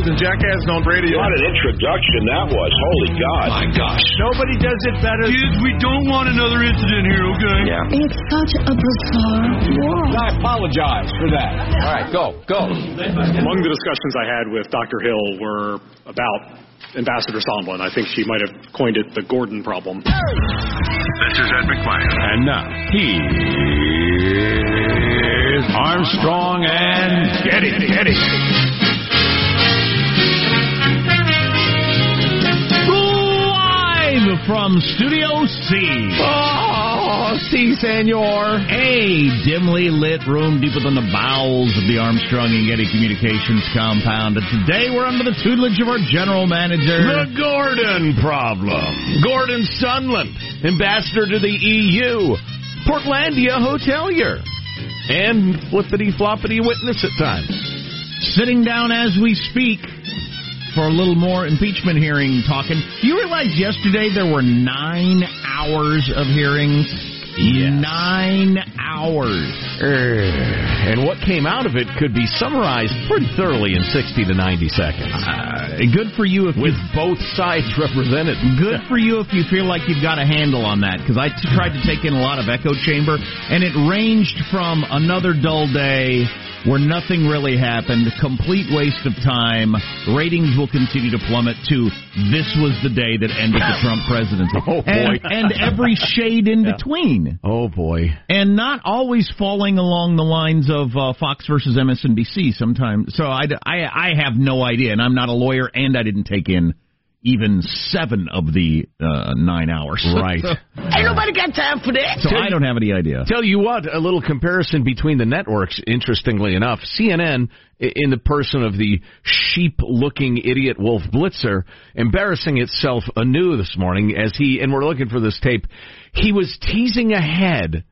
all and fools and jackasses on radio. What an introduction that was. Holy God. My gosh. Nobody does it better. Kids, we don't want another incident here, okay? Yeah. It's such a bizarre world. I apologize for that. All right, go, go. Among the discussions I had with Dr. Hill were about Ambassador Sondland. I think she might have coined it the Gordon problem. This is Ed McMahon. And now, he is Armstrong and Getty. Getty. From Studio C. Oh, si, senor. A dimly lit room deeper than the bowels of the Armstrong and Getty Communications compound. And today we're under the tutelage of our general manager. The Gordon problem. Gordon Sondland, ambassador to the EU. Portlandia hotelier. And flippity floppity witness at times. Sitting down as we speak for a little more impeachment hearing talking. You realize yesterday there were nine hours of hearings? Yes. Nine hours. And what came out of it could be summarized pretty thoroughly in 60 to 90 seconds. Uh, good for you if With you, both sides represented. good for you if you feel like you've got a handle on that because I t- tried to take in a lot of echo chamber and it ranged from another dull day where nothing really happened, complete waste of time, ratings will continue to plummet to this was the day that ended the Trump presidency. Oh, boy. And, and every shade in between. Oh, boy. and not always falling along the lines of uh, Fox versus MSNBC. Sometimes, so I, I I have no idea, and I'm not a lawyer, and I didn't take in even seven of the uh, nine hours. Right. Ain't nobody got time for that. So I don't have any idea. Tell you what, a little comparison between the networks, interestingly enough. CNN, in the person of the sheep looking idiot Wolf Blitzer, embarrassing itself anew this morning as he, and we're looking for this tape, he was teasing ahead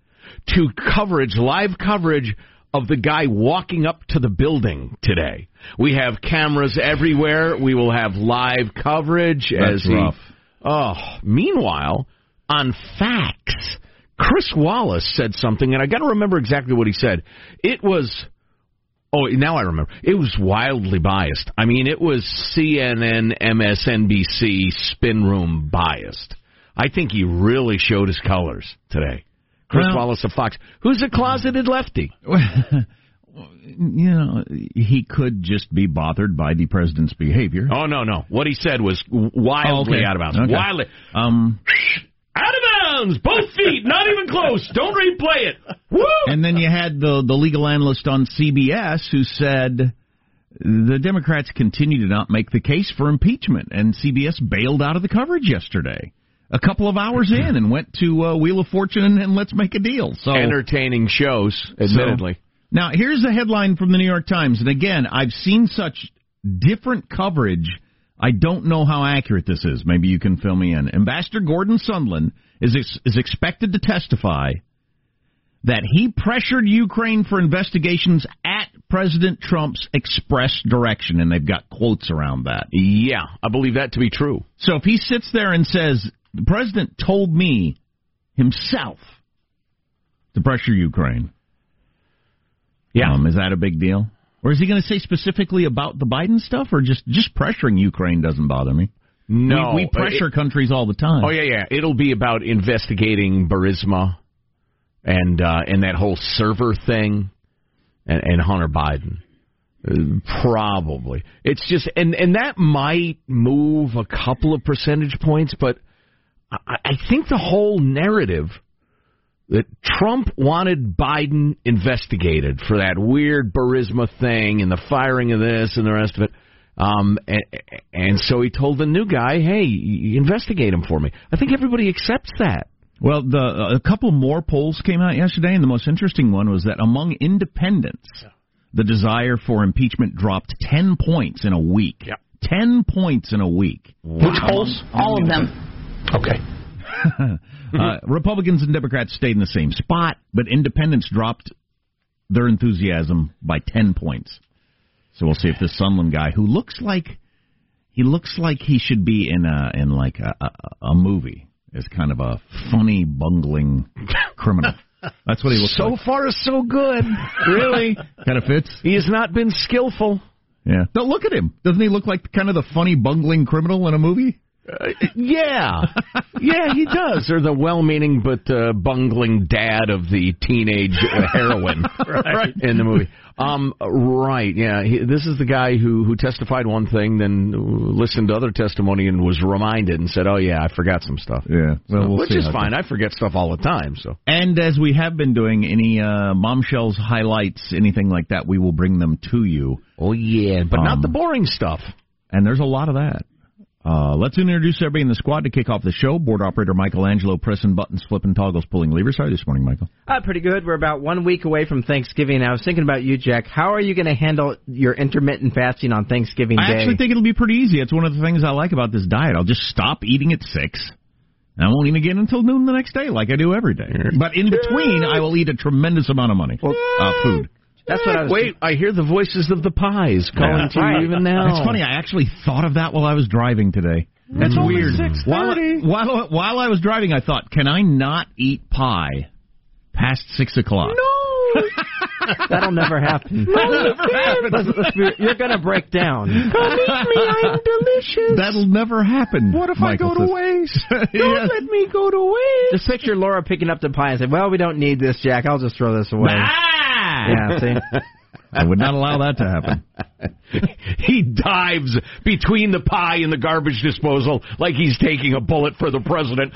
to coverage, live coverage of the guy walking up to the building today. We have cameras everywhere. We will have live coverage That's as he. rough. Oh, meanwhile, on Fox, Chris Wallace said something, and I got to remember exactly what he said. It was. Oh, now I remember. It was wildly biased. I mean, it was CNN, MSNBC, spin room biased. I think he really showed his colors today. Chris Well- Wallace of Fox, who's a closeted lefty. you know, he could just be bothered by the president's behavior. Oh no, no. What he said was wildly Oh, okay. out of bounds. Okay. Wildly Um, out of bounds. Both feet, not even close. Don't replay it. Woo! and then you had the the legal analyst on CBS who said the Democrats continue to not make the case for impeachment, and CBS bailed out of the coverage yesterday. A couple of hours in, and went to uh, Wheel of Fortune and, and let's make a deal. So Entertaining shows, admittedly. Now, here's a headline from the New York Times. And again, I've seen such different coverage. I don't know how accurate this is. Maybe you can fill me in. Ambassador Gordon Sondland is, ex- is expected to testify that he pressured Ukraine for investigations at President Trump's express direction. And they've got quotes around that. Yeah, I believe that to be true. So if he sits there and says, the president told me himself to pressure Ukraine, Yeah. um, is that a big deal? Or is he going to say specifically about the Biden stuff, or just just pressuring Ukraine doesn't bother me? No, we, we pressure It- countries all the time. oh yeah, yeah. It'll be about investigating Burisma and uh, and that whole server thing, and, and Hunter Biden. Probably. It's just and and that might move a couple of percentage points, but I, I think the whole narrative that Trump wanted Biden investigated for that weird Burisma thing and the firing of this and the rest of it. Um, and, and so he told the new guy, "Hey, investigate him for me." I think everybody accepts that. Well, the a couple more polls came out yesterday, and the most interesting one was that among independents, the desire for impeachment dropped ten points in a week. Yeah. Ten points in a week. Which polls? All of them. Okay. uh, Republicans and Democrats stayed in the same spot, but independents dropped their enthusiasm by 10 points. So we'll see if this Sondland guy, who looks like he looks like he should be in a in like a, a, a movie, is kind of a funny, bungling criminal. That's what he looks So like. far, so good. Really, Kind of fits. he has not been skillful. Yeah. Don't look at him. Doesn't he look like kind of the funny bungling criminal in a movie? Uh, yeah, yeah, he does. Or the well-meaning but uh, bungling dad of the teenage uh, heroine Right. in the movie. Um, right, yeah. He, this is the guy who who testified one thing, then listened to other testimony and was reminded and said, "Oh yeah, I forgot some stuff." Yeah, well, we'll which see is how it fine. I forget stuff all the time. So And as we have been doing, any uh, bombshells, highlights, anything like that, we will bring them to you. Oh yeah, but not Um, the boring stuff. And there's a lot of that. Uh, let's introduce everybody in the squad to kick off the show. Board operator Michelangelo pressing buttons, flipping toggles, pulling levers. How are you this morning, Michael? Uh, pretty good. We're about one week away from Thanksgiving. I was thinking about you, Jack. How are you going to handle your intermittent fasting on Thanksgiving I actually think it'll be pretty easy. It's one of the things I like about this diet. I'll just stop eating at six. And I won't eat again until noon the next day, like I do every day. But in between, I will eat a tremendous amount of money. uh, food. That's what I was. Wait, I hear the voices of the pies calling Yeah. to you even now. It's funny. I actually thought of that while I was driving today. That's It's only weird. 6:30. While, while while I was driving, I thought, can I not eat pie past six o'clock? No. That'll never happen. never happen. Let's- let's you're going to break down. Come eat me, I'm delicious. That'll never happen. What if Michael I go to waste? Don't Yes. let me go to waste. Just picture Laura picking up the pie and say, "Well, we don't need this, Jack. I'll just throw this away." Ah! Yeah, see. I would not allow that to happen. he dives between the pie and the garbage disposal like he's taking a bullet for the president.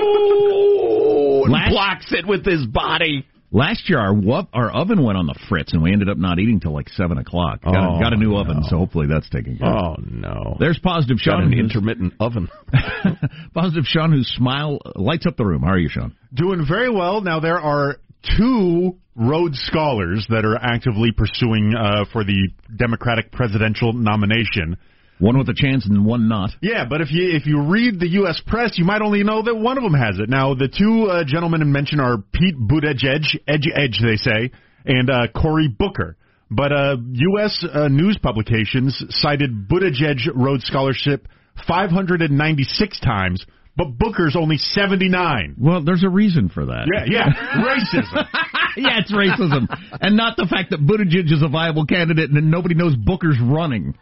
No! And Last- blocks it with his body. Last year, our wo- our oven went on the fritz, and we ended up not eating till like seven o'clock. Got, a, Oh, got a new oven, no. so hopefully that's taken care of. Oh no! There's positive Got Sean, an intermittent oven. positive Sean, whose smile lights up the room. How are you, Sean? Doing very well. Now, there are two Rhodes Scholars that are actively pursuing uh, for the Democratic presidential nomination. One with a chance and one not. Yeah, but if you if you read the U.S. press, you might only know that one of them has it. Now, the two uh, gentlemen in mention are Pete Buttigieg, Edge Edge, they say, and uh, Cory Booker. But uh, U.S. Uh, news publications cited Buttigieg Rhodes Scholarship 596 times, but Booker's only 79. Well, there's a reason for that. Yeah, yeah, racism. yeah, it's racism, and not the fact that Buttigieg is a viable candidate and then nobody knows Booker's running.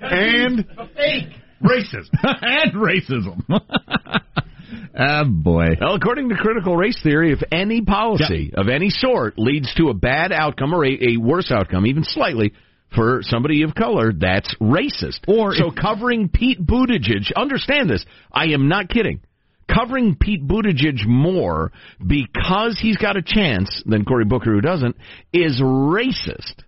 and fake. racism. and racism. ah, boy. Well, according to critical race theory, if any policy of any sort leads to a bad outcome or a, a worse outcome, even slightly, for somebody of color, that's racist. Or so covering Pete Buttigieg, understand this. I am not kidding. Covering Pete Buttigieg more because he's got a chance than Cory Booker, who doesn't, is racist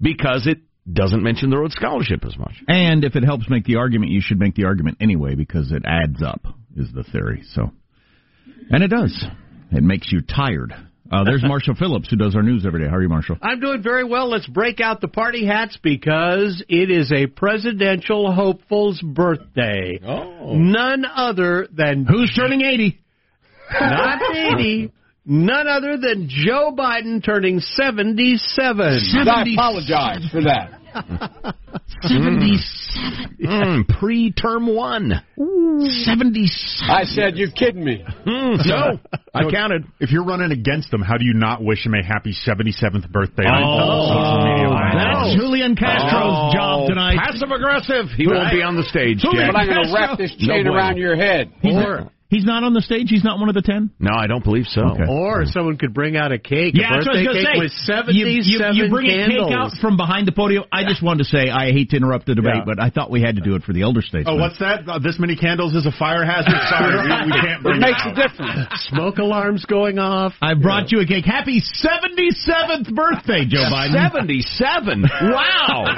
because it doesn't mention the Rhodes Scholarship as much. And if it helps make the argument, you should make the argument anyway because it adds up, is the theory. So, and it does. It makes you tired. Uh, there's Marshall Phillips who does our news every day. How are you, Marshall? I'm doing very well. Let's break out the party hats because it is a presidential hopeful's birthday. Oh. None other than Who's turning 80? not 80. None other than Joe Biden turning 77. I apologize for that. 77. Mm, preterm one. 77. I said, you're kidding me. Mm, no, I counted. If you're running against them, how do you not wish him a happy 77th birthday on Oh, all social media? That's Julian Castro's job tonight. Passive aggressive. He won't be on the stage. Julian Jack. But I'm going to wrap this chain No around your head. He's, not, he's not on the stage? He's not one of the ten? No, I don't believe so. Okay. Or someone could bring out a cake, Yeah, a that's what I birthday was cake going with to say. You, 77 you, you bring a cake out from behind the podium. I just wanted to say I hate to interrupt the debate, Yeah. but I thought we had to do it for the elder statesman. Oh, what's that? Uh, this many candles is a fire hazard? Sorry, we, we can't It bring makes it a difference. Smoke alarms going off. I brought you a cake. Happy 77th birthday, Joe Biden. 77. Wow.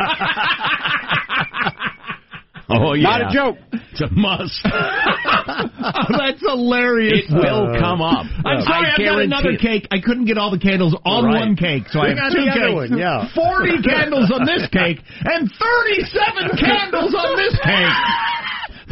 oh, yeah. Not a joke. It's a must. oh, that's hilarious. It will uh, come up. I'm sorry, I I've got another it. cake. I couldn't get all the candles on Right. one cake, so I Bring have out two the cakes. one, yeah. 40 candles on this cake and 37 candles on this cake.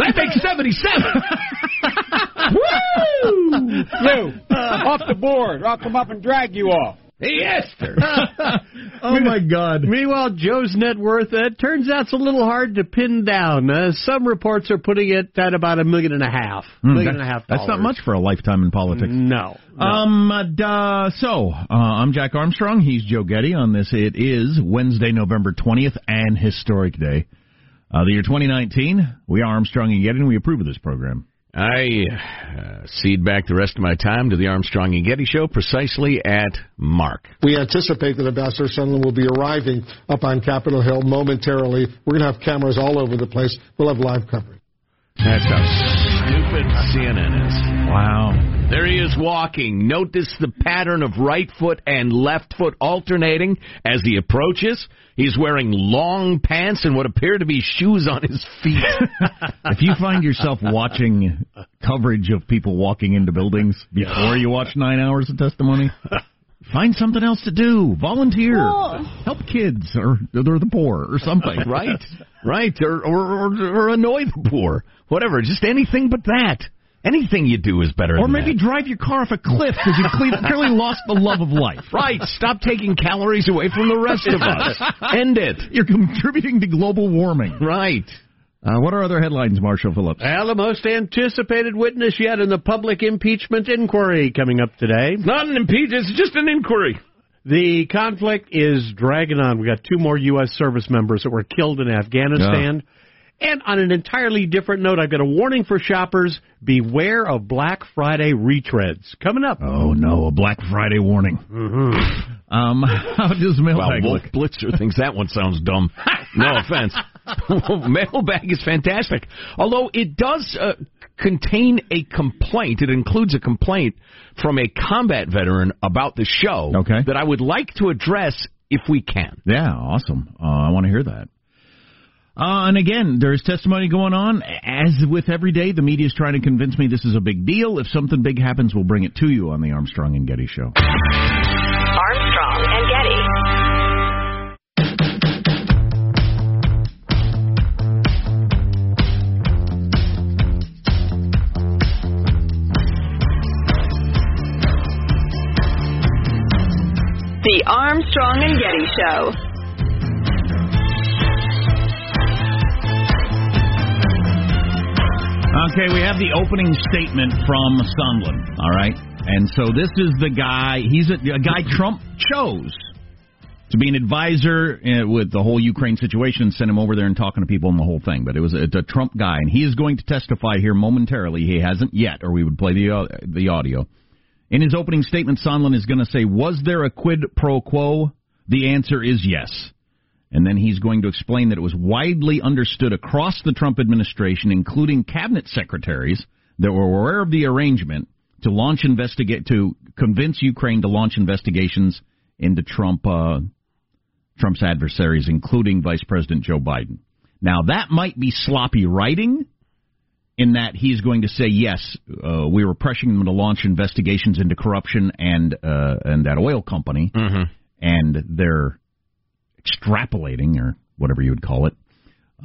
That makes 77. Woo! You, off the board, or I'll come up and drag you off. He asked oh my God! Meanwhile, Joe's net worth uh, it turns out it's a little hard to pin down. Uh, some reports are putting it at about a million and a half. Hmm, million that- and a half. That's not much for a lifetime in politics. No. no. Um. uh, so uh, I'm Jack Armstrong. He's Joe Getty. On this, it is Wednesday, November 20th, and historic day. Uh, the year 2019. We are Armstrong and Getty, and we approve of this program. I uh, cede back the rest of my time to the Armstrong and Getty Show precisely at Mark. We anticipate that Ambassador Sondland will be arriving up on Capitol Hill momentarily. We're going to have cameras all over the place. We'll have live coverage. That's how stupid CNN is. Wow. There he is walking. Notice the pattern of right foot and left foot alternating as he approaches. He's wearing long pants and what appear to be shoes on his feet. if you find yourself watching coverage of people walking into buildings before you watch nine hours of testimony, find something else to do. Volunteer. Help kids or, or the poor or something. right, right, or, or or or annoy the poor, whatever. Just anything but that. Anything you do is better. Or than maybe that. drive your car off a cliff because you cle- clearly lost the love of life. Right. Stop taking calories away from the rest of us. End it. You're contributing to global warming. Right. Uh, what are other headlines, Marshall Phillips? Well, the most anticipated witness yet in the public impeachment inquiry coming up today. Not an impeachment, it's just an inquiry. The conflict is dragging on. We got two more U.S. service members that were killed in Afghanistan. And on an entirely different note, I've got a warning for shoppers beware of Black Friday retreads. Coming up. Oh, no, a Black Friday warning. Mm-hmm. Um, how does Well, mailbag Wolf look? Blitzer thinks that one sounds dumb. No offense. mailbag is fantastic. Although it does uh, contain a complaint, it includes a complaint from a combat veteran about the show Okay. that I would like to address if we can. Yeah, awesome. Uh, I want to hear that. Uh, and again, there's testimony going on. As with every day, the media is trying to convince me this is a big deal. If something big happens, we'll bring it to you on the Armstrong and Getty Show. Armstrong and Getty. The Armstrong and Getty Show. Okay, we have the opening statement from Sondland. All right, and so this is the guy. He's a, a guy Trump chose to be an advisor uh, with the whole Ukraine situation. Sent him over there and talking to people and the whole thing. But it was a, a Trump guy, and he is going to testify here momentarily. He hasn't yet, or we would play the uh, the audio. In his opening statement, Sondland is going to say, "Was there a quid pro quo?" The answer is yes. And then he's going to explain that it was widely understood across the Trump administration, including cabinet secretaries, that were aware of the arrangement to launch investigate to convince Ukraine to launch investigations into Trump uh, Trump's adversaries, including Vice President Joe Biden. Now that might be sloppy writing, in that he's going to say yes, uh, we were pressuring them to launch investigations into corruption and uh, and that oil company, and they're extrapolating or whatever you would call it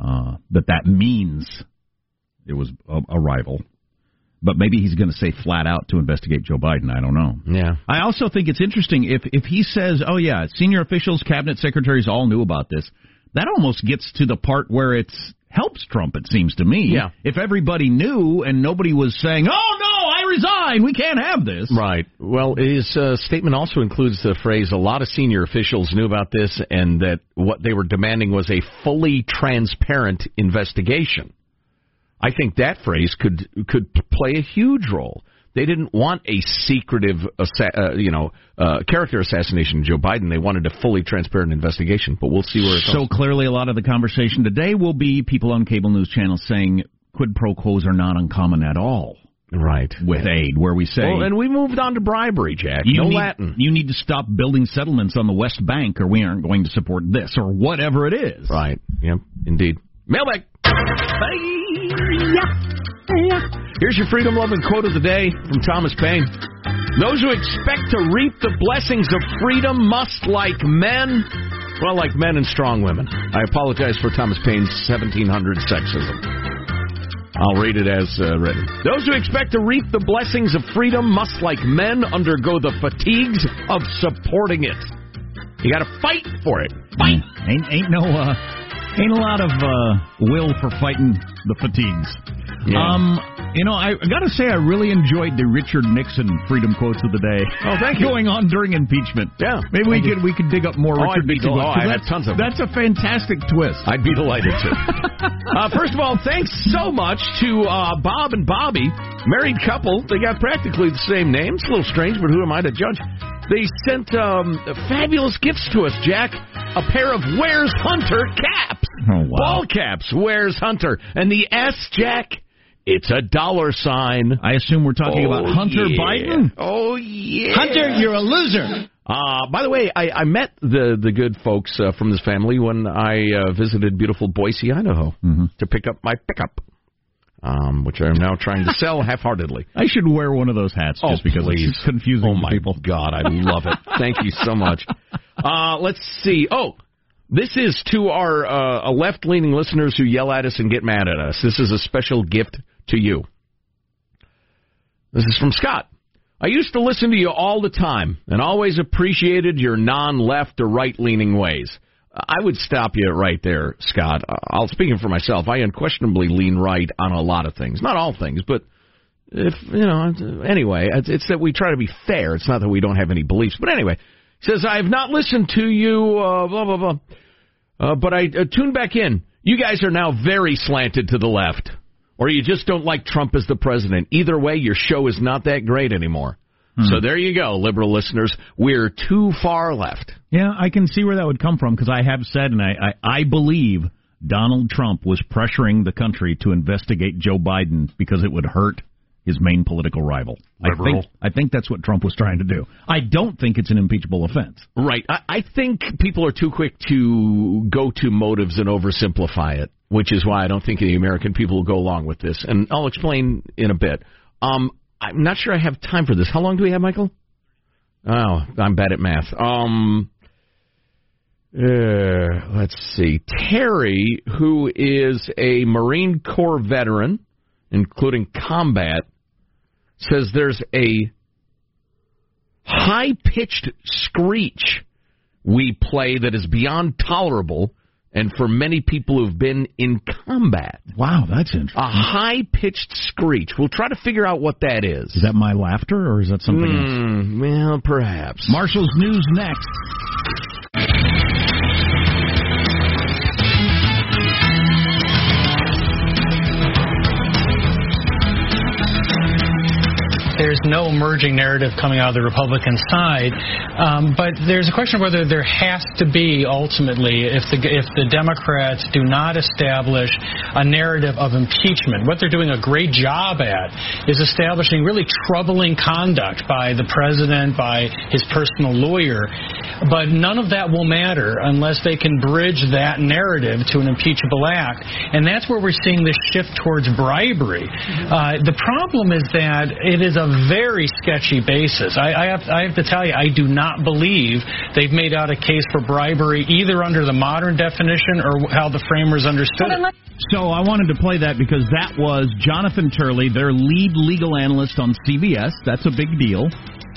uh, that that means it was a, a rival. But maybe he's going to say flat out to investigate Joe Biden. I don't know. Yeah. I also think it's interesting if if he says, "Oh yeah, senior officials, cabinet secretaries all knew about this." That almost gets to the part where it's helps Trump. It seems to me. Yeah. If everybody knew and nobody was saying, "Oh resign. We can't have this." Right. Well, his uh, statement also includes the phrase a lot of senior officials knew about this and that what they were demanding was a fully transparent investigation. I think that phrase could could play a huge role. They didn't want a secretive, assa- uh, you know, uh, character assassination of Joe Biden. They wanted a fully transparent investigation. But we'll see where it goes. So clearly, a lot of the conversation today will be people on cable news channels saying quid pro quos are not uncommon at all. Right. With aid, where we say. Well, and we moved on to bribery, Jack. you no need, Latin. You need to stop building settlements on the West Bank, or we aren't going to support this, or whatever it is. Right. Yep. Indeed. Mailbag. Here's your freedom loving quote of the day from Thomas Paine. Those who expect to reap the blessings of freedom must, like men, well, like men and strong women. I apologize for Thomas Paine's 1700 sexism. I'll read it as uh, written. Those who expect to reap the blessings of freedom must, like men, undergo the fatigues of supporting it. You got to fight for it. Fight. Ain't ain't no uh, ain't a lot of uh, will for fighting the fatigues. Yeah. Um, you know, I got to say, I really enjoyed the Richard Nixon freedom quotes of the day. Oh, thank you. Going on during impeachment. Yeah. Maybe we could we could dig up more Oh, Richard Nixon. oh, I have that's, tons of them. That's a fantastic twist. I'd be delighted to. uh, first of all, thanks so much to uh, Bob and Bobby, married couple. They got practically the same names. A little strange, but who am I to judge? They sent um, fabulous gifts to us, Jack. A pair of Where's Hunter caps. Oh, wow. Ball caps, Where's Hunter. And the S, Jack, it's a dollar sign. I assume we're talking Oh, about Hunter yeah. Biden. Oh, yeah. Hunter, you're a loser. Uh, by the way, I, I met the the good folks uh, from this family when I uh, visited beautiful Boise, Idaho, Mm-hmm. to pick up my pickup, um, which I'm now trying to sell half-heartedly. I should wear one of those hats just because Oh, please. it's confusing Oh my people. God, I love it. Thank you so much. Uh, let's see. Oh, this is to our uh, left-leaning listeners who yell at us and get mad at us. This is a special gift to you. This is from Scott. I used to listen to you all the time and always appreciated your non-left or right-leaning ways. I would stop you right there, Scott. I'll speaking for myself. I unquestionably lean right on a lot of things, not all things, but if you know. Anyway, it's, it's that we try to be fair. It's not that we don't have any beliefs, but anyway, he says I have not listened to you. Uh, blah blah blah. Uh, but I uh, tuned back in. You guys are now very slanted to the left, or you just don't like Trump as the president. Either way, your show is not that great anymore. So hmm. there you go, liberal listeners. We're too far left. Yeah, I can see where that would come from because I have said, and I, I, I believe Donald Trump was pressuring the country to investigate Joe Biden because it would hurt his main political rival. I think, I think that's what Trump was trying to do. I don't think it's an impeachable offense. Right. I, I think people are too quick to go to motives and oversimplify it, which is why I don't think the American people will go along with this. And I'll explain in a bit. Um, I'm not sure I have time for this. How long do we have, Michael? Oh, I'm bad at math. Um, uh, let's see. Terry, who is a Marine Corps veteran, including combat, says there's a high pitched screech we play that is beyond tolerable and for many people who've been in combat. Wow, that's interesting. A high pitched screech. We'll try to figure out what that is. Is that my laughter or is that something else? Hmm, well, perhaps. Marshall's news next. There's no emerging narrative coming out of the Republican side, um, but there's a question of whether there has to be ultimately if the if the Democrats do not establish a narrative of impeachment. What they're doing a great job at is establishing really troubling conduct by the president, by his personal lawyer, but none of that will matter unless they can bridge that narrative to an impeachable act, and that's where we're seeing this shift towards bribery. Uh, the problem is that it is a very sketchy basis. I, I, have, I have to tell you, I do not believe they've made out a case for bribery either under the modern definition or how the framers understood it. So I wanted to play that because that was Jonathan Turley, their lead legal analyst on CBS. That's a big deal.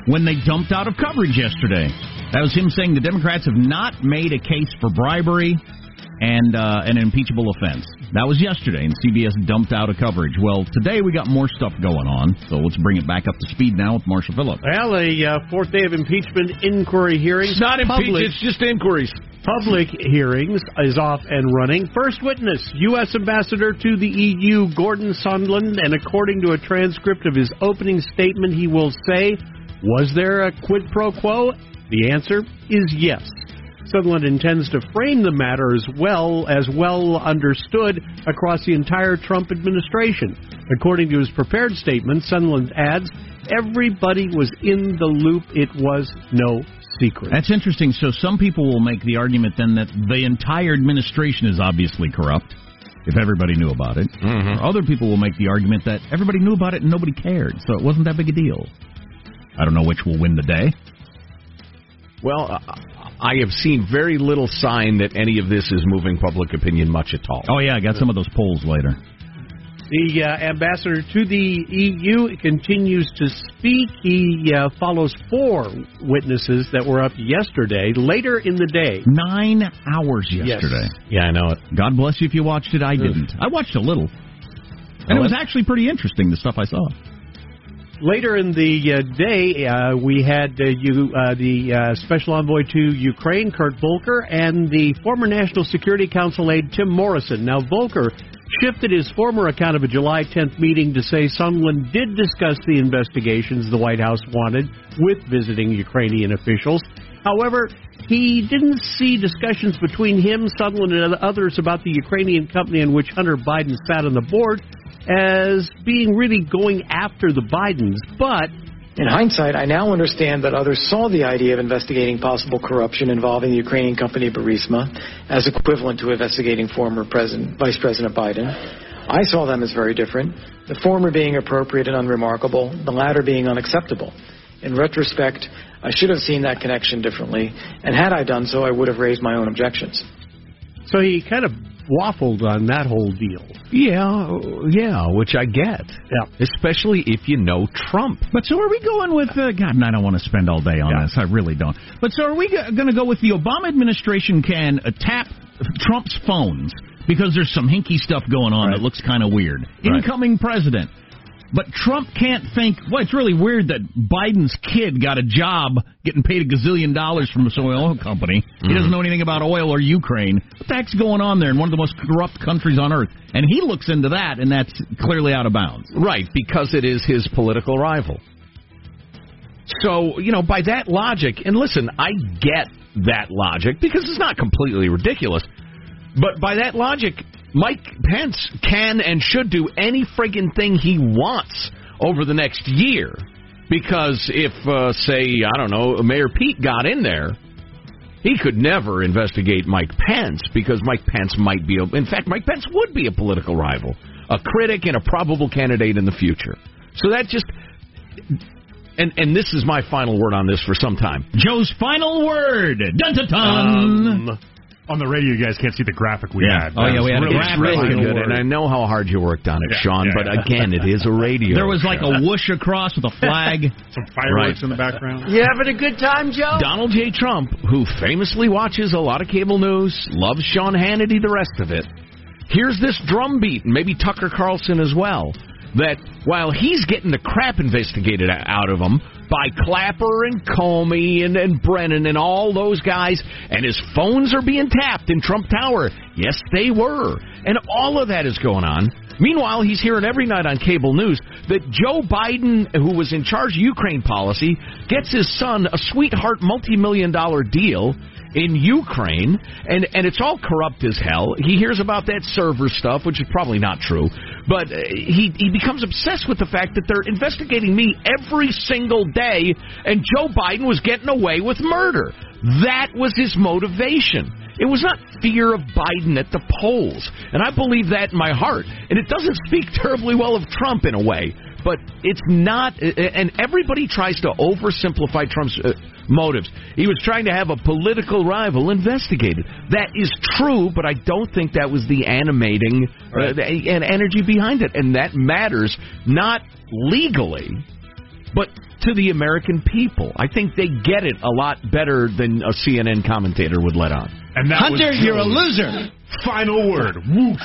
When they dumped out of coverage yesterday, that was him saying the Democrats have not made a case for bribery and uh, an impeachable offense. That was yesterday, and CBS dumped out of coverage. Well, today we got more stuff going on, so let's bring it back up to speed now with Marshall Phillips. Well, a uh, fourth day of impeachment inquiry hearings. It's not Public- impeachment, it's just inquiries. Public hearings is off and running. First witness, U.S. Ambassador to the EU, Gordon Sondland, and according to a transcript of his opening statement, he will say, Was there a quid pro quo? The answer is yes. Sutherland intends to frame the matter as well as well understood across the entire Trump administration. According to his prepared statement, Sutherland adds, everybody was in the loop. It was no secret. That's interesting. So some people will make the argument then that the entire administration is obviously corrupt. If everybody knew about it, or other people will make the argument that everybody knew about it and nobody cared, so it wasn't that big a deal. I don't know which will win the day. Well, uh, I have seen very little sign that any of this is moving public opinion much at all. Oh yeah, I got some of those polls later. The uh, ambassador to the EU continues to speak. He uh, follows four witnesses that were up yesterday, later in the day. Nine hours yesterday. Yeah, I know it. God bless you if you watched it. I didn't. I watched a little. And it was actually pretty interesting, the stuff I saw. Later in the uh, day, uh, we had uh, you, the special envoy to Ukraine, Kurt Volker, and the former National Security Council aide, Tim Morrison. Now, Volker shifted his former account of a July 10th meeting to say Sondland did discuss the investigations the White House wanted with visiting Ukrainian officials. However, he didn't see discussions between him, Sutherland, and others about the Ukrainian company in which Hunter Biden sat on the board as being really going after the Bidens. But in hindsight, I now understand that others saw the idea of investigating possible corruption involving the Ukrainian company Burisma as equivalent to investigating former President, Vice President Biden. I saw them as very different, the former being appropriate and unremarkable, the latter being unacceptable. In retrospect, I should have seen that connection differently, and had I done so, I would have raised my own objections. So he kind of waffled on that whole deal. Yeah, yeah, which I get. Yeah. Especially if you know Trump. But so are we going with, uh, God, and I don't want to spend all day on yeah. this. I really don't. But so are we g- going to go with the Obama administration can uh, tap Trump's phones because there's some hinky stuff going on right. that looks kind of weird. Right. Incoming president. But Trump can't think, well, it's really weird that Biden's kid got a job getting paid a gazillion dollars from some oil company. Mm-hmm. He doesn't know anything about oil or Ukraine. What the heck's going on there in one of the most corrupt countries on earth? And he looks into that, and that's clearly out of bounds. Right, because it is his political rival. So, you know, by that logic, and listen, I get that logic because it's not completely ridiculous. But by that logic, Mike Pence can and should do any friggin' thing he wants over the next year. Because if, uh, say, I don't know, Mayor Pete got in there, he could never investigate Mike Pence because Mike Pence might be, a, in fact, Mike Pence would be a political rival, a critic, and a probable candidate in the future. So that just. And and this is my final word on this for some time. Joe's final word. Dun dun dun. Um, on the radio, you guys can't see the graphic we yeah. had. Oh, yeah, we had really, a really good, and I know how hard you worked on it, yeah, Sean, yeah, but yeah. again, it is a radio. There was like a whoosh across with a flag. Some fireworks Right. in the background. You having a good time, Joe? Donald J. Trump, who famously watches a lot of cable news, loves Sean Hannity, the rest of it. Here's this drumbeat, and maybe Tucker Carlson as well, that while he's getting the crap investigated out of him by Clapper and Comey and, and Brennan and all those guys, and his phones are being tapped in Trump Tower. Yes, they were. And all of that is going on. Meanwhile, he's hearing every night on cable news that Joe Biden, who was in charge of Ukraine policy, gets his son a sweetheart multi million dollar deal in Ukraine, and and it's all corrupt as hell. He hears about that server stuff, which is probably not true, but uh, he he becomes obsessed with the fact that they're investigating me every single day, and Joe Biden was getting away with murder. That was his motivation. It was not fear of Biden at the polls, and I believe that in my heart. And it doesn't speak terribly well of Trump in a way, but it's not. And everybody tries to oversimplify Trump's uh, motives. He was trying to have a political rival investigated. That is true, but I don't think that was the animating uh, and energy behind it, and that matters not legally, but to the American people. I think they get it a lot better than a CNN commentator would let on. And that Hunter, was you're a loser. Final word. Whoosh.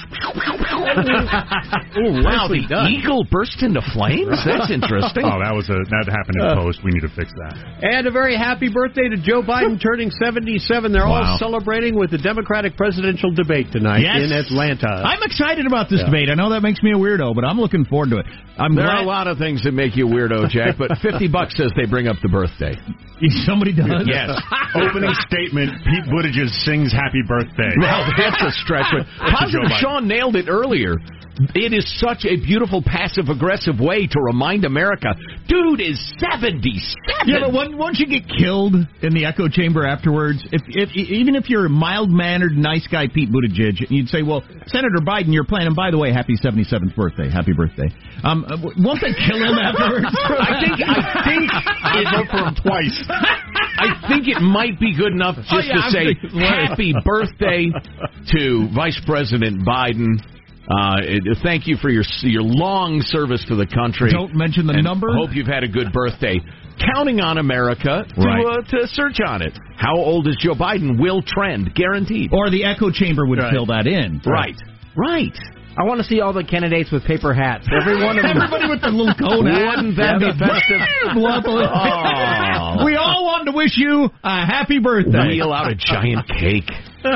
Oh, wow, the eagle burst into flames? That's interesting. Oh, that was a that happened in uh. post. We need to fix that. And a very happy birthday to Joe Biden turning 77. They're Wow. all celebrating with the Democratic presidential debate tonight Yes. in Atlanta. I'm excited about this Yeah. debate. I know that makes me a weirdo, but I'm looking forward to it. I'm There glad are a lot of things that make you weirdo, Jack, but 50 bucks says they bring up the birthday. somebody does. Yes. Opening statement: Pete Buttigieg sings "Happy Birthday." Well, that's a stretch. But positive Sean nailed it earlier. It is such a beautiful passive aggressive way to remind America, dude is 77. Yeah, but once, once you get killed in the echo chamber afterwards, if, if even if you're a mild mannered, nice guy, Pete Buttigieg, and you'd say, "Well, Senator Biden, you're playing, and by the way, happy 77th birthday, happy birthday." Um, uh, won't they kill him afterwards? I think I think I vote for him twice. I think it might be good enough just Oh, yeah, to I'm say happy birthday to Vice President Biden. Uh, thank you for your your long service to the country. Don't mention the number. Hope you've had a good birthday. Counting on America to, Right. uh, to search on it. How old is Joe Biden? Will trend, guaranteed. Or the echo chamber would Right. fill that in. Right. Right. I want to see all the candidates with paper hats. Every one of them. Everybody with the little cone hat. Wouldn't that be festive? Blah, blah. Oh. We all want to wish you a happy birthday. Wheel out a giant cake.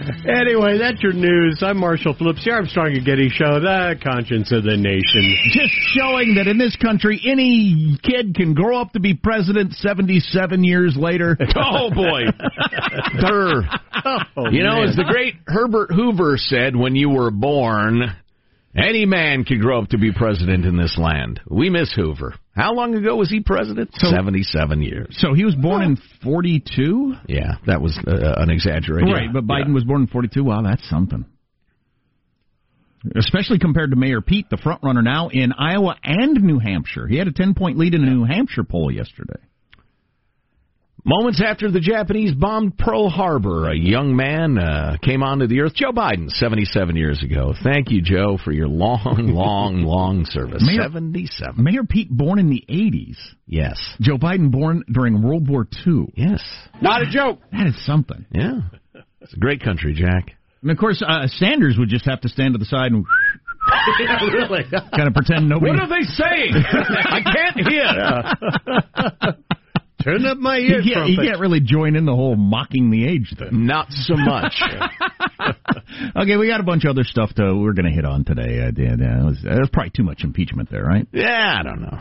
Anyway, that's your news. I'm Marshall Phillips, the Armstrong and Getty Show, the conscience of the nation. Just showing that in this country, any kid can grow up to be president 77 years later. Oh boy. Durr. Oh, you know, man. as the great Herbert Hoover said when you were born, any man could grow up to be president in this land. We miss Hoover. How long ago was he president? 77 years. So he was born in 42? Yeah, that was uh, an exaggeration. Right, but Biden was born in 42. Wow, that's something. Especially compared to Mayor Pete, the front runner now in Iowa and New Hampshire. He had a 10 point lead in a New Hampshire poll yesterday. Moments after the Japanese bombed Pearl Harbor, a young man uh, came onto the earth. Joe Biden, 77 years ago. Thank you, Joe, for your long, long, long service. Mayor- 77. Mayor Pete born in the 80s. Yes. Joe Biden born during World War II. Yes. Not a joke. That is something. Yeah. It's a great country, Jack. And of course, uh, Sanders would just have to stand to the side and really? kind of pretend nobody. What are they saying? I can't hear. Turn up my He ear can't, he can't really join in the whole mocking the age thing. Not so much. okay, we got a bunch of other stuff to we're going to hit on today. I did. Uh, it was, there was probably too much impeachment there, right? yeah, I don't know.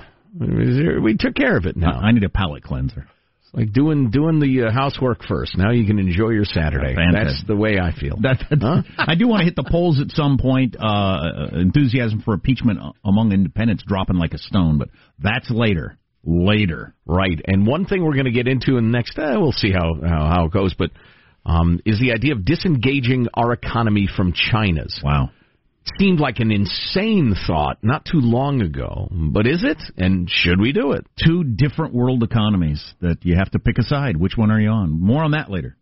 We took care of it now. I need a palate cleanser. It's like doing doing the uh, housework first. Now you can enjoy your Saturday. Fantastic. That's the way I feel. That, that's, Huh? I do want to hit the polls at some point. Uh, enthusiasm for impeachment among independents dropping like a stone, but that's later. Later. Right. And one thing we're going to get into in the next, eh, we'll see how, how, how it goes, but um, is the idea of disengaging our economy from China's. Wow. Seemed like an insane thought not too long ago, but is it? And should we do it? Two different world economies that you have to pick a side. Which one are you on? More on that later.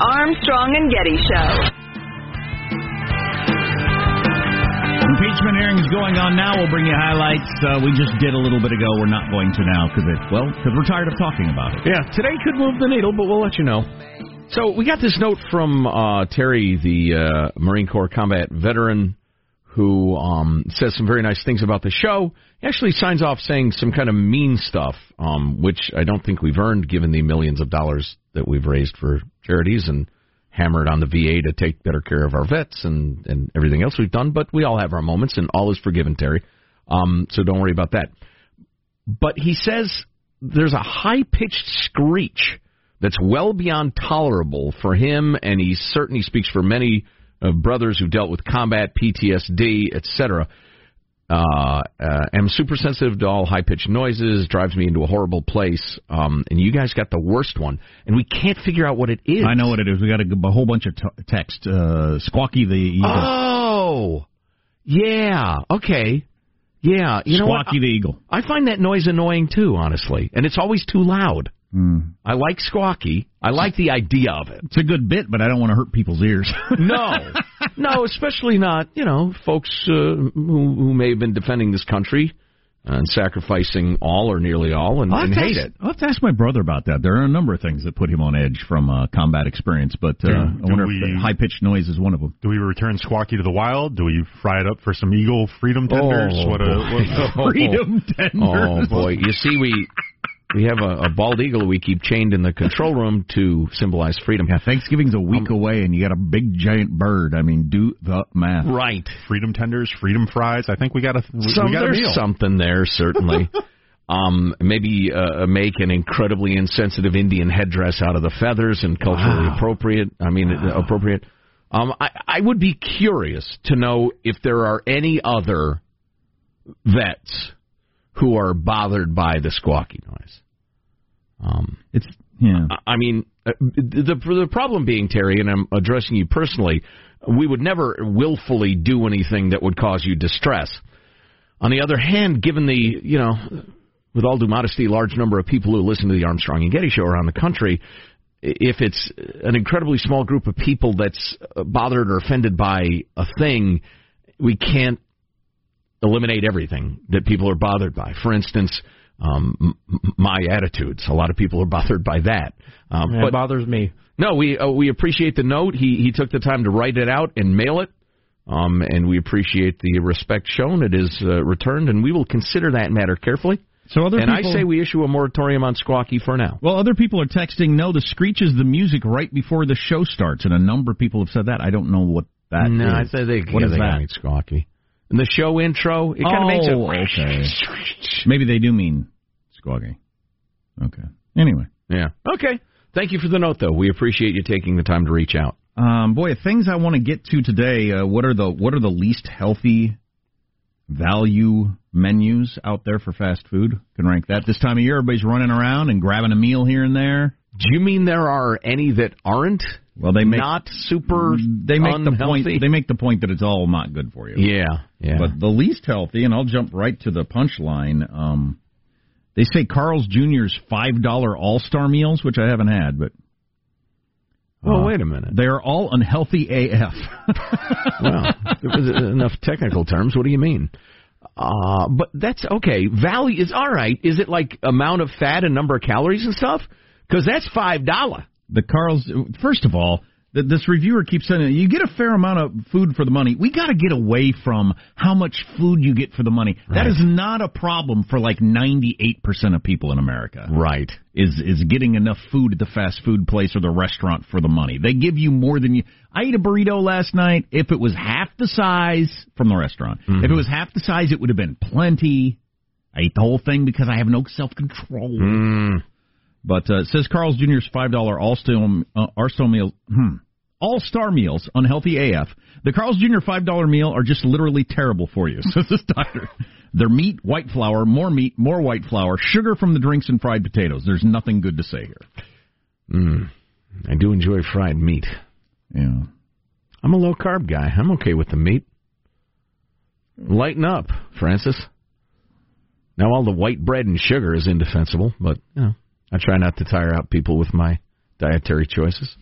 Armstrong and Getty Show. Impeachment hearings going on now. We'll bring you highlights. Uh, we just did a little bit ago. We're not going to now because it well because we're tired of talking about it. Yeah, today could move the needle, but we'll let you know. So we got this note from uh, Terry, the uh, Marine Corps combat veteran, who um, says some very nice things about the show. He actually signs off saying some kind of mean stuff, um, which I don't think we've earned given the millions of dollars that we've raised for charities and hammered on the VA to take better care of our vets and, and everything else we've done. But we all have our moments, and all is forgiven, Terry. Um, so don't worry about that. But he says there's a high pitched screech that's well beyond tolerable for him, and he's certain he speaks for many uh, brothers who dealt with combat, PTSD, etc. Uh, uh, am super sensitive to all high pitched noises, drives me into a horrible place. Um, and you guys got the worst one, and we can't figure out what it is. I know what it is. We got a, a whole bunch of t- text. Uh, Squawky the eagle. Oh, yeah. Okay. Yeah. You know what? Squawky the eagle. I find that noise annoying too, honestly, and it's always too loud. Mm. I like squawky. I like the idea of it. It's a good bit, but I don't want to hurt people's ears. No, no, especially not you know folks uh, who who may have been defending this country and sacrificing all or nearly all and, I'll and hate ask- it. I'll have to ask my brother about that. There are a number of things that put him on edge from uh, combat experience, but uh, Do- I wonder we- if high pitched noise is one of them. Do we return Squawky to the wild? Do we fry it up for some Eagle Freedom Tenders? Oh, what a boy. what, Freedom tenders. Oh boy, you see we. We have a, a bald eagle we keep chained in the control room to symbolize freedom. Yeah, Thanksgiving's a week away, and you got a big giant bird. I mean, do the math. Right. Freedom Tenders, Freedom Fries. I think we got a we, Some, we got a there's meal. something there, certainly. um, maybe uh, make an incredibly insensitive Indian headdress out of the feathers and culturally Wow. appropriate. I mean, appropriate. Um, I, I would be curious to know if there are any other vets who are bothered by the squawky noise. Um, It's Yeah. I mean, uh, the the problem being Terry, and I'm addressing you personally. We would never willfully do anything that would cause you distress. On the other hand, given the you know, with all due modesty, large number of people who listen to the Armstrong and Getty show around the country, if it's an incredibly small group of people that's bothered or offended by a thing, we can't eliminate everything that people are bothered by. For instance, um, m- my attitudes. A lot of people are bothered by that. Um, It but bothers me. no, we uh, we appreciate the note. He he took the time to write it out and mail it. Um, and we appreciate the respect shown. It is uh, returned, and we will consider that matter carefully. So other and people, I say we issue a moratorium on Squawky for now. Well, other people are texting, no, the screech is the music right before the show starts, and a number of people have said that. I don't know what that no, is. I say they, What yeah, is they that? Squawky. And the show intro, it kind of makes it. Oh, okay. Maybe they do mean squawky. Okay. Anyway. Yeah. Okay. Thank you for the note, though. We appreciate you taking the time to reach out. Um, boy, things I want to get to today. Uh, what are the what are the least healthy value menus out there for fast food? Can rank that this time of year. Everybody's running around and grabbing a meal here and there. Do you mean there are any that aren't? Well, they make not super. They make the point. They make the point that it's all not good for you. Yeah, yeah. But the least healthy, and I'll jump right to the punchline. Um, they say Carl's Jr.'s five dollar All Star meals, which I haven't had, but Well, uh, wait a minute. they are all unhealthy AF. well, was enough technical terms. What do you mean? Uh, but that's okay. Value is all right. Is it like amount of fat and number of calories and stuff? Because that's five dollar. The Carl's. First of all, th this reviewer keeps saying you get a fair amount of food for the money. We got to get away from how much food you get for the money. That Right. is not a problem for like ninety eight percent of people in America. Right. Is is getting enough food at the fast food place or the restaurant for the money. They give you more than you. I ate a burrito last night. If it was half the size from the restaurant, if it was half the size, it would have been plenty. I ate the whole thing because I have no self control. Mm. But uh, it says Carl's Jr.'s five dollar all star uh, all-star meal. Hmm. All star meals, unhealthy AF. The Carl's Jr. five dollar meal are just literally terrible for you. Says this doctor. They're meat, white flour, more meat, more white flour, sugar from the drinks, and fried potatoes. There's nothing good to say here. Mm. I do enjoy fried meat. Yeah. I'm a low carb guy. I'm okay with the meat. Lighten up, Francis. Now all the white bread and sugar is indefensible, but you know, I try not to tire out people with my dietary choices.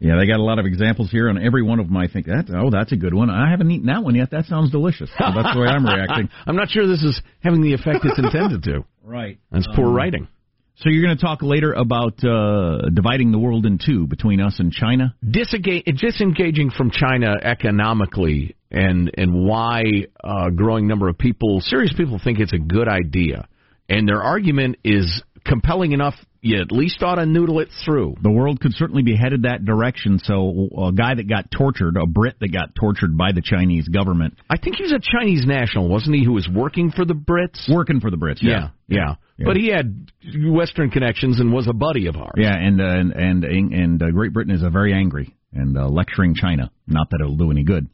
Yeah, they got a lot of examples here, and every one of them I think that oh that's a good one. I haven't eaten that one yet. That sounds delicious. So that's the way I'm reacting. I'm not sure this is having the effect it's intended to. Right. That's poor Um, writing. So you're going to talk later about uh, dividing the world in two between us and China. Disengage, disengaging from China economically and and why a growing number of people, serious people, think it's a good idea, and their argument is compelling enough. You at least ought to noodle it through. The world could certainly be headed that direction. So a guy that got tortured, a Brit that got tortured by the Chinese government, I think he was a Chinese national, wasn't he? Who was working for the Brits? working for the Brits. Yeah, yeah. Yeah. But he had Western connections and was a buddy of ours. Yeah, and uh, and and and uh, Great Britain is uh, very angry and uh, lecturing China. Not that it'll do any good.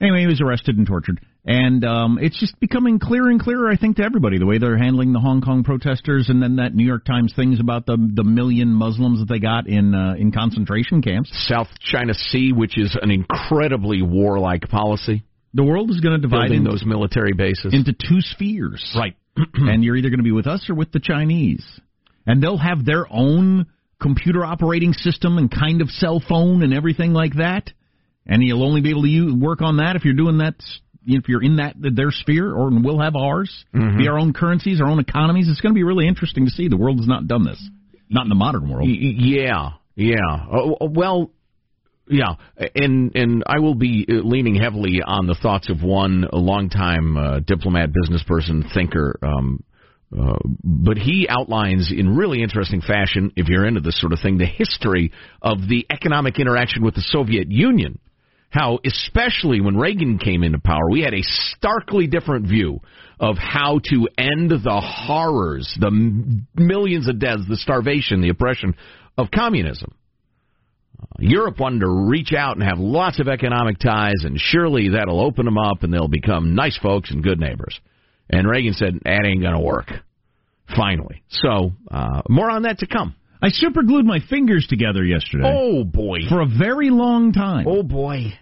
Anyway, he was arrested and tortured, and um, it's just becoming clearer and clearer, I think, to everybody the way they're handling the Hong Kong protesters, and then that New York Times things about the the million Muslims that they got in uh, in concentration camps. South China Sea, which is an incredibly warlike policy. The world is going to divide into, those military bases. into two spheres, right. and you're either going to be with us or with the Chinese, and they'll have their own computer operating system and kind of cell phone and everything like that. And you'll only be able to use, work on that if you're doing that, if you're in that their sphere, or we'll have ours, Mhm. be our own currencies, our own economies. It's going to be really interesting to see. The world has not done this, not in the modern world. Yeah, yeah. Oh, well, yeah, and and I will be uh, leaning heavily on the thoughts of one longtime uh, diplomat, business person, thinker. Um, uh, but he outlines in really interesting fashion, if you're into this sort of thing, the history of the economic interaction with the Soviet Union. How, especially when Reagan came into power, we had a starkly different view of how to end the horrors, the m- millions of deaths, the starvation, the oppression of communism. Uh, Europe wanted to reach out and have lots of economic ties, and surely that'll open them up and they'll become nice folks and good neighbors. And Reagan said, that ain't going to work. Finally. So, uh, more on that to come. I super glued my fingers together yesterday. Oh, boy. For a very long time. Oh, boy.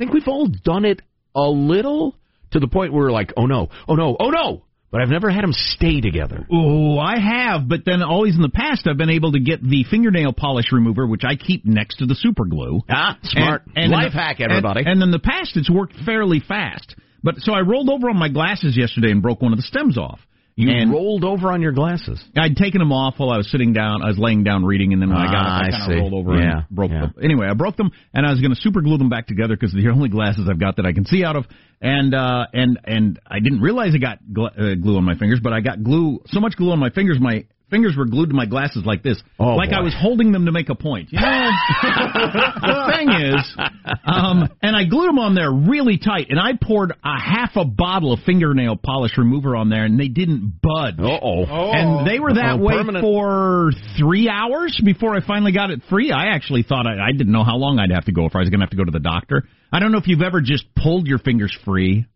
I think we've all done it a little to the point where we're like, oh, no, oh, no, oh, no. But I've never had them stay together. Oh, I have, but then always in the past I've been able to get the fingernail polish remover, which I keep next to the super glue. Ah, smart. and Life in the- hack, everybody. And, and in the past it's worked fairly fast. But so I rolled over on my glasses yesterday and broke one of the stems off. You and rolled over on your glasses. I'd taken them off while I was sitting down. I was laying down reading, and then when I got Ah, up, I I kind of rolled over Yeah, and broke yeah. them. Anyway, I broke them, and I was going to super glue them back together because they're the only glasses I've got that I can see out of. And uh, and and I didn't realize I got gl- uh, glue on my fingers, but I got glue so much glue on my fingers, my fingers were glued to my glasses like this, Oh, like I was holding them to make a point. You know, the thing is, um, and I glued them on there really tight, and I poured a half a bottle of fingernail polish remover on there, and they didn't budge. Uh-oh. And they were that Uh-oh, way permanent. for three hours before I finally got it free. I actually thought I, I didn't know how long I'd have to go if I was going to have to go to the doctor. I don't know if you've ever just pulled your fingers free,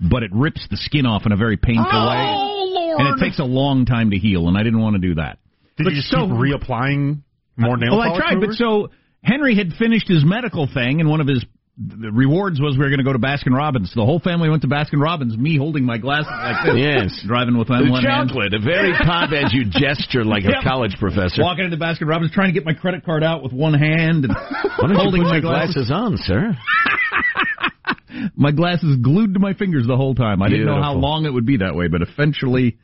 but it rips the skin off in a very painful way. Lord. And it takes a long time to heal, and I didn't want to do that. Did But you just so- keep reapplying more nail well, I polish tried, but so Henry had finished his medical thing, and one of his the rewards was we were going to go to Baskin Robbins. The whole family went to Baskin Robbins. Me holding my glasses like this, Yes. driving with my The one hand. chocolate, a very pop as you gesture like a college professor. Walking into Baskin Robbins, trying to get my credit card out with one hand, and Why don't holding you put my your glasses on, sir? My glasses glued to my fingers the whole time. I didn't know how long it would be that way, but eventually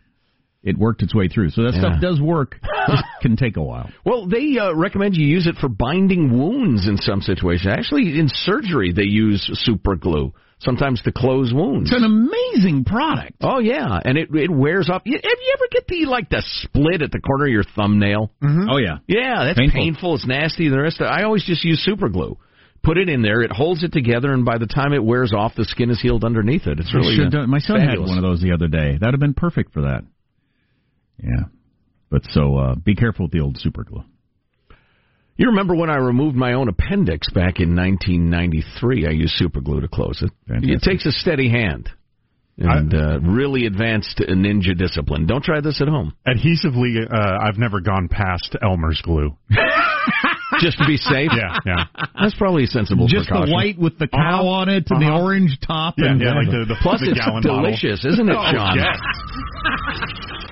it worked its way through. So that Yeah. stuff does work. Just can take a while. Well, they uh, recommend you use it for binding wounds in some situations. Actually, in surgery, they use super glue sometimes to close wounds. It's an amazing product. Oh yeah, and it it wears off. You, have you ever get the like the split at the corner of your thumbnail? mhm Oh yeah. Yeah, that's Painful. painful. It's nasty. The rest. Of, I always just use super glue. Put it in there. It holds it together, and by the time it wears off, the skin is healed underneath it. It's really should uh, my son fabulous. had one of those the other day. That'd have been perfect for that. Yeah. But so uh be careful with the old super glue. You remember when I removed my own appendix back in 1993? I used super glue to close it. It takes a steady hand and uh, really advanced ninja discipline. Don't try this at home. Adhesively, uh, I've never gone past Elmer's glue. Just to be safe. Yeah, yeah. That's probably a sensible Just precaution. the white with the cow on it and the Uh-huh. orange top. Yeah, and yeah, like the, the, Plus, the it's delicious, isn't it, Oh, yes.